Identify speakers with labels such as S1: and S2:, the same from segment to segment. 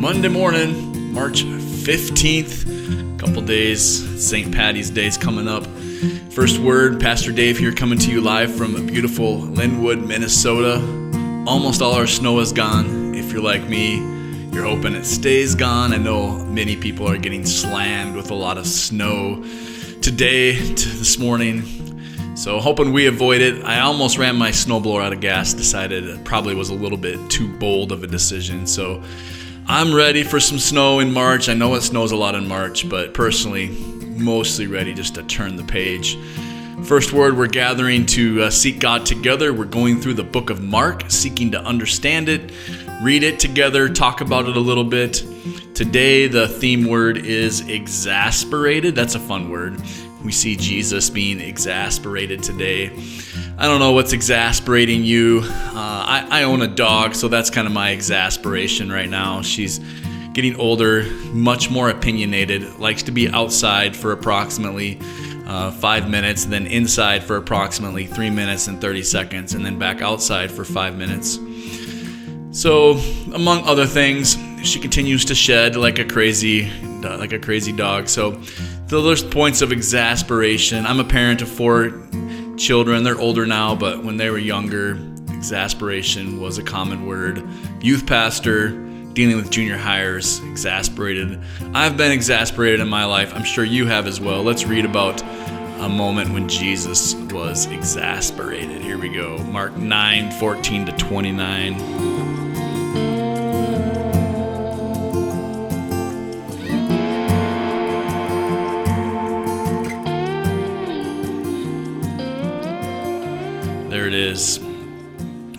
S1: Monday morning, March 15th. Couple days, St. Patty's Day is coming up. First word, Pastor Dave here coming to you live from a beautiful Linwood, Minnesota. Almost all our snow is gone. If you're like me, you're hoping it stays gone. I know many people are getting slammed with a lot of snow today, to this morning. So hoping we avoid it. I almost ran my snowblower out of gas. Decided it probably was a little bit too bold of a decision. So I'm ready for some snow in March. I know it snows a lot in March, but personally, mostly ready just to turn the page. First word, we're gathering to uh, seek God together. We're going through the book of Mark, seeking to understand it, read it together, talk about it a little bit. Today, the theme word is exasperated. That's a fun word. We see Jesus being exasperated today. I don't know what's exasperating you. Uh, I, I own a dog, so that's kind of my exasperation right now. She's getting older, much more opinionated, likes to be outside for approximately uh, five minutes, then inside for approximately three minutes and 30 seconds, and then back outside for five minutes. So, among other things, she continues to shed like a crazy, like a crazy dog. So, those points of exasperation. I'm a parent of four children. They're older now, but when they were younger, exasperation was a common word. Youth pastor, dealing with junior hires, exasperated. I've been exasperated in my life. I'm sure you have as well. Let's read about a moment when Jesus was exasperated. Here we go. Mark 9 14 to 29. It is.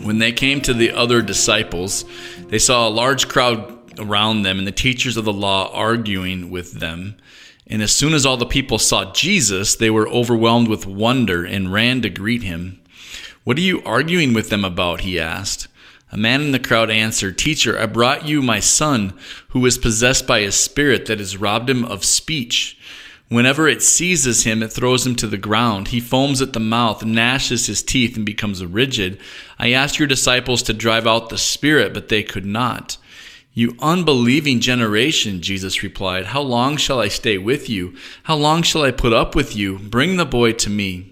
S1: When they came to the other disciples, they saw a large crowd around them and the teachers of the law arguing with them. And as soon as all the people saw Jesus, they were overwhelmed with wonder and ran to greet him. What are you arguing with them about? He asked. A man in the crowd answered, Teacher, I brought you my son, who is possessed by a spirit that has robbed him of speech. Whenever it seizes him, it throws him to the ground. He foams at the mouth, gnashes his teeth, and becomes rigid. I asked your disciples to drive out the spirit, but they could not. You unbelieving generation, Jesus replied, How long shall I stay with you? How long shall I put up with you? Bring the boy to me.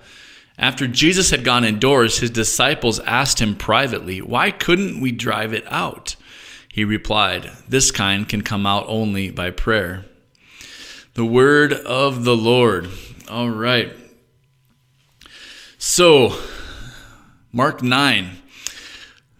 S1: After Jesus had gone indoors, his disciples asked him privately, Why couldn't we drive it out? He replied, This kind can come out only by prayer. The word of the Lord. All right. So, Mark 9.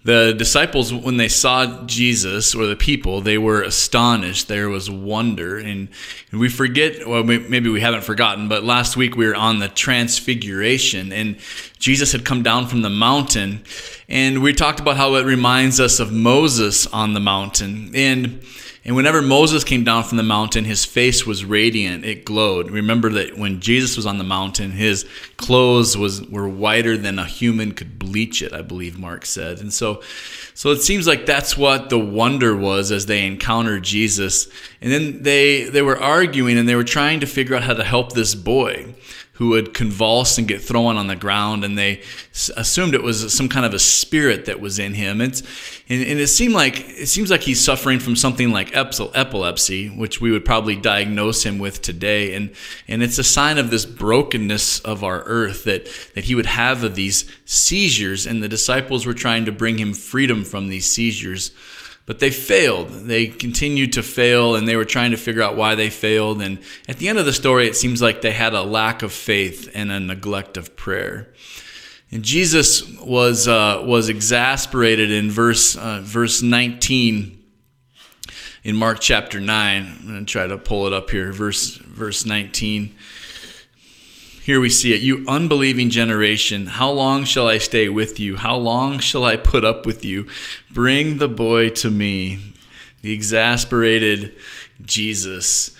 S1: The disciples, when they saw Jesus or the people, they were astonished. There was wonder. And we forget, well, maybe we haven't forgotten, but last week we were on the transfiguration and Jesus had come down from the mountain. And we talked about how it reminds us of Moses on the mountain. And and whenever Moses came down from the mountain, his face was radiant, it glowed. Remember that when Jesus was on the mountain, his clothes was were whiter than a human could bleach it, I believe Mark said. And so so it seems like that's what the wonder was as they encountered Jesus. And then they they were arguing and they were trying to figure out how to help this boy who would convulse and get thrown on the ground, and they assumed it was some kind of a spirit that was in him. It's, and, and it seemed like it seems like he's suffering from something like epilepsy, which we would probably diagnose him with today. And and it's a sign of this brokenness of our earth that that he would have of these seizures, and the disciples were trying to bring him freedom from these seizures. But they failed. They continued to fail and they were trying to figure out why they failed. And at the end of the story, it seems like they had a lack of faith and a neglect of prayer. And Jesus was, uh, was exasperated in verse, uh, verse 19 in Mark chapter 9. I'm going to try to pull it up here, verse, verse 19. Here we see it. You unbelieving generation, how long shall I stay with you? How long shall I put up with you? Bring the boy to me. The exasperated Jesus.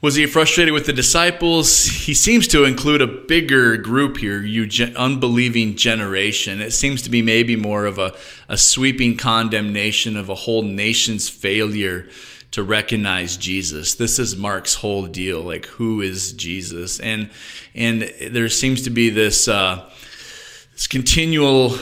S1: Was he frustrated with the disciples? He seems to include a bigger group here, you unbelieving generation. It seems to be maybe more of a, a sweeping condemnation of a whole nation's failure to recognize Jesus. This is Mark's whole deal. Like, who is Jesus? And and there seems to be this uh, this continual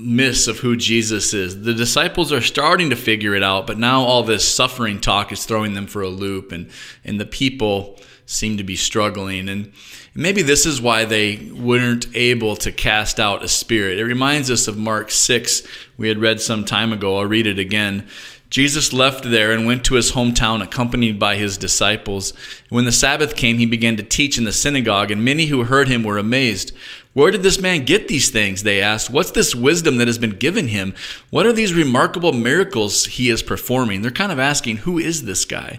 S1: miss of who Jesus is. The disciples are starting to figure it out, but now all this suffering talk is throwing them for a loop, and, and the people seem to be struggling. And maybe this is why they weren't able to cast out a spirit. It reminds us of Mark 6, we had read some time ago. I'll read it again. Jesus left there and went to his hometown accompanied by his disciples. When the Sabbath came, he began to teach in the synagogue, and many who heard him were amazed. Where did this man get these things? They asked. What's this wisdom that has been given him? What are these remarkable miracles he is performing? They're kind of asking, Who is this guy?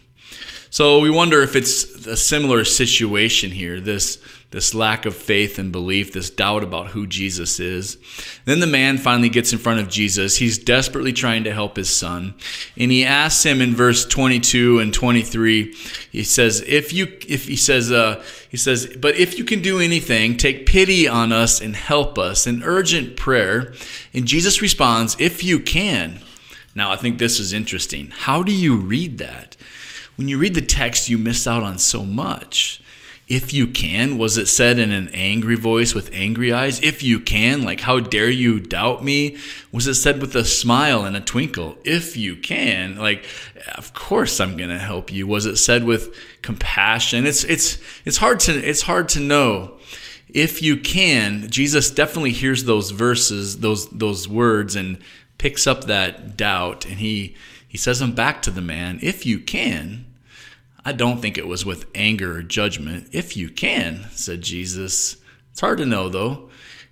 S1: So we wonder if it's a similar situation here. This this lack of faith and belief, this doubt about who Jesus is. Then the man finally gets in front of Jesus. He's desperately trying to help his son. And he asks him in verse 22 and 23, he says, if you, if he says, uh, he says, but if you can do anything, take pity on us and help us. An urgent prayer. And Jesus responds, if you can. Now, I think this is interesting. How do you read that? When you read the text, you miss out on so much. If you can, was it said in an angry voice with angry eyes? If you can, like, how dare you doubt me? Was it said with a smile and a twinkle? If you can, like, of course I'm gonna help you. Was it said with compassion? It's it's it's hard to it's hard to know. If you can, Jesus definitely hears those verses, those those words, and picks up that doubt, and he he says them back to the man. If you can, I don't think it was with anger or judgment. If you can, said Jesus. It's hard to know, though.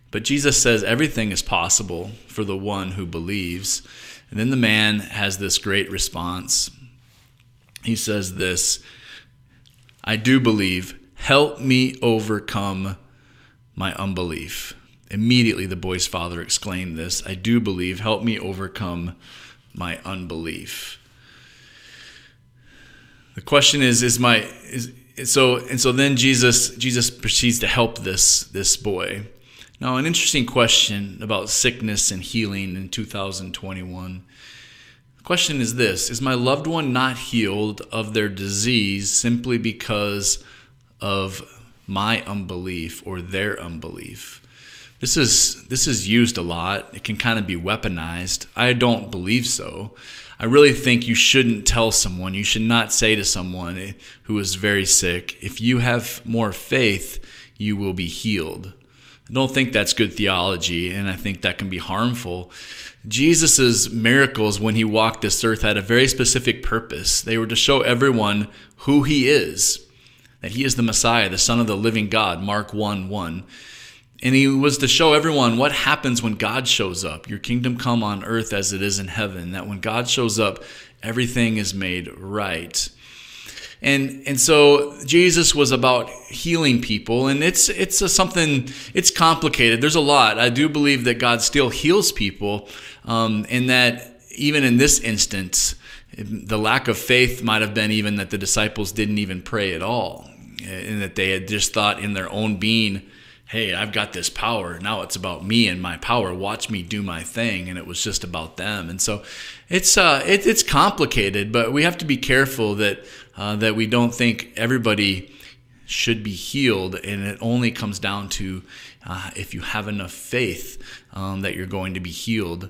S1: But Jesus says everything is possible for the one who believes. And then the man has this great response. He says this I do believe. Help me overcome my unbelief. Immediately, the boy's father exclaimed this I do believe. Help me overcome my unbelief. The question is, is my is so and so then Jesus Jesus proceeds to help this this boy. Now, an interesting question about sickness and healing in 2021. The question is this Is my loved one not healed of their disease simply because of my unbelief or their unbelief? This is this is used a lot. It can kind of be weaponized. I don't believe so. I really think you shouldn't tell someone, you should not say to someone eh, who is very sick, if you have more faith, you will be healed. I don't think that's good theology, and I think that can be harmful. Jesus' miracles when he walked this earth had a very specific purpose. They were to show everyone who he is, that he is the Messiah, the Son of the living God, Mark 1 1. And he was to show everyone what happens when God shows up. Your kingdom come on earth as it is in heaven. That when God shows up, everything is made right. And and so Jesus was about healing people, and it's it's a something it's complicated. There's a lot. I do believe that God still heals people, um, and that even in this instance, the lack of faith might have been even that the disciples didn't even pray at all, and that they had just thought in their own being hey, I've got this power. Now it's about me and my power. Watch me do my thing. And it was just about them. And so it's uh, it, it's complicated, but we have to be careful that uh, that we don't think everybody should be healed, and it only comes down to uh, if you have enough faith um, that you're going to be healed.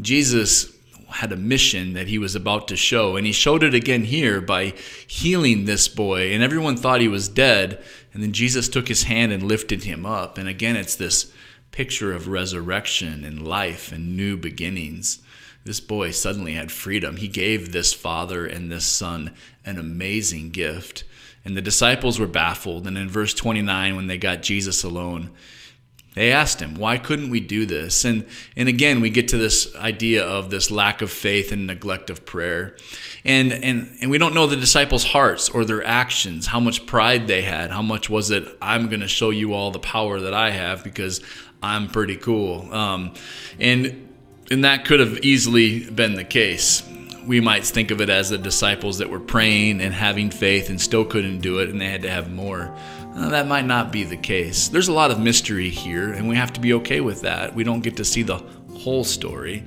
S1: Jesus had a mission that he was about to show, and he showed it again here by healing this boy, and everyone thought he was dead. And then Jesus took his hand and lifted him up. And again, it's this picture of resurrection and life and new beginnings. This boy suddenly had freedom. He gave this father and this son an amazing gift. And the disciples were baffled. And in verse 29, when they got Jesus alone, they asked him, Why couldn't we do this? And, and again, we get to this idea of this lack of faith and neglect of prayer. And, and, and we don't know the disciples' hearts or their actions, how much pride they had, how much was it, I'm going to show you all the power that I have because I'm pretty cool. Um, and, and that could have easily been the case we might think of it as the disciples that were praying and having faith and still couldn't do it and they had to have more. Uh, that might not be the case. There's a lot of mystery here, and we have to be okay with that. We don't get to see the whole story,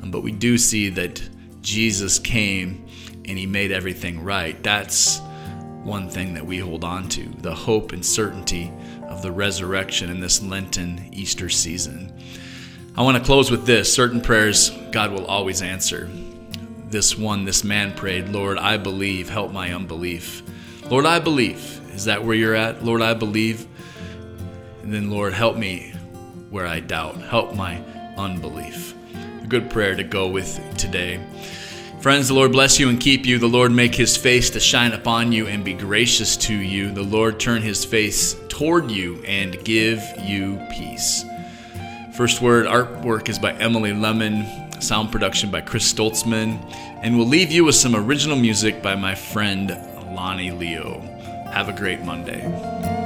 S1: um, but we do see that Jesus came and he made everything right. That's one thing that we hold on to the hope and certainty of the resurrection in this Lenten Easter season. I want to close with this certain prayers God will always answer this one, this man prayed, Lord, I believe, help my unbelief. Lord, I believe. Is that where you're at? Lord, I believe. And then, Lord, help me where I doubt. Help my unbelief. A good prayer to go with today. Friends, the Lord bless you and keep you. The Lord make his face to shine upon you and be gracious to you. The Lord turn his face toward you and give you peace. First word artwork is by Emily Lemon sound production by Chris Stoltzman, and we'll leave you with some original music by my friend Lonnie Leo. Have a great Monday.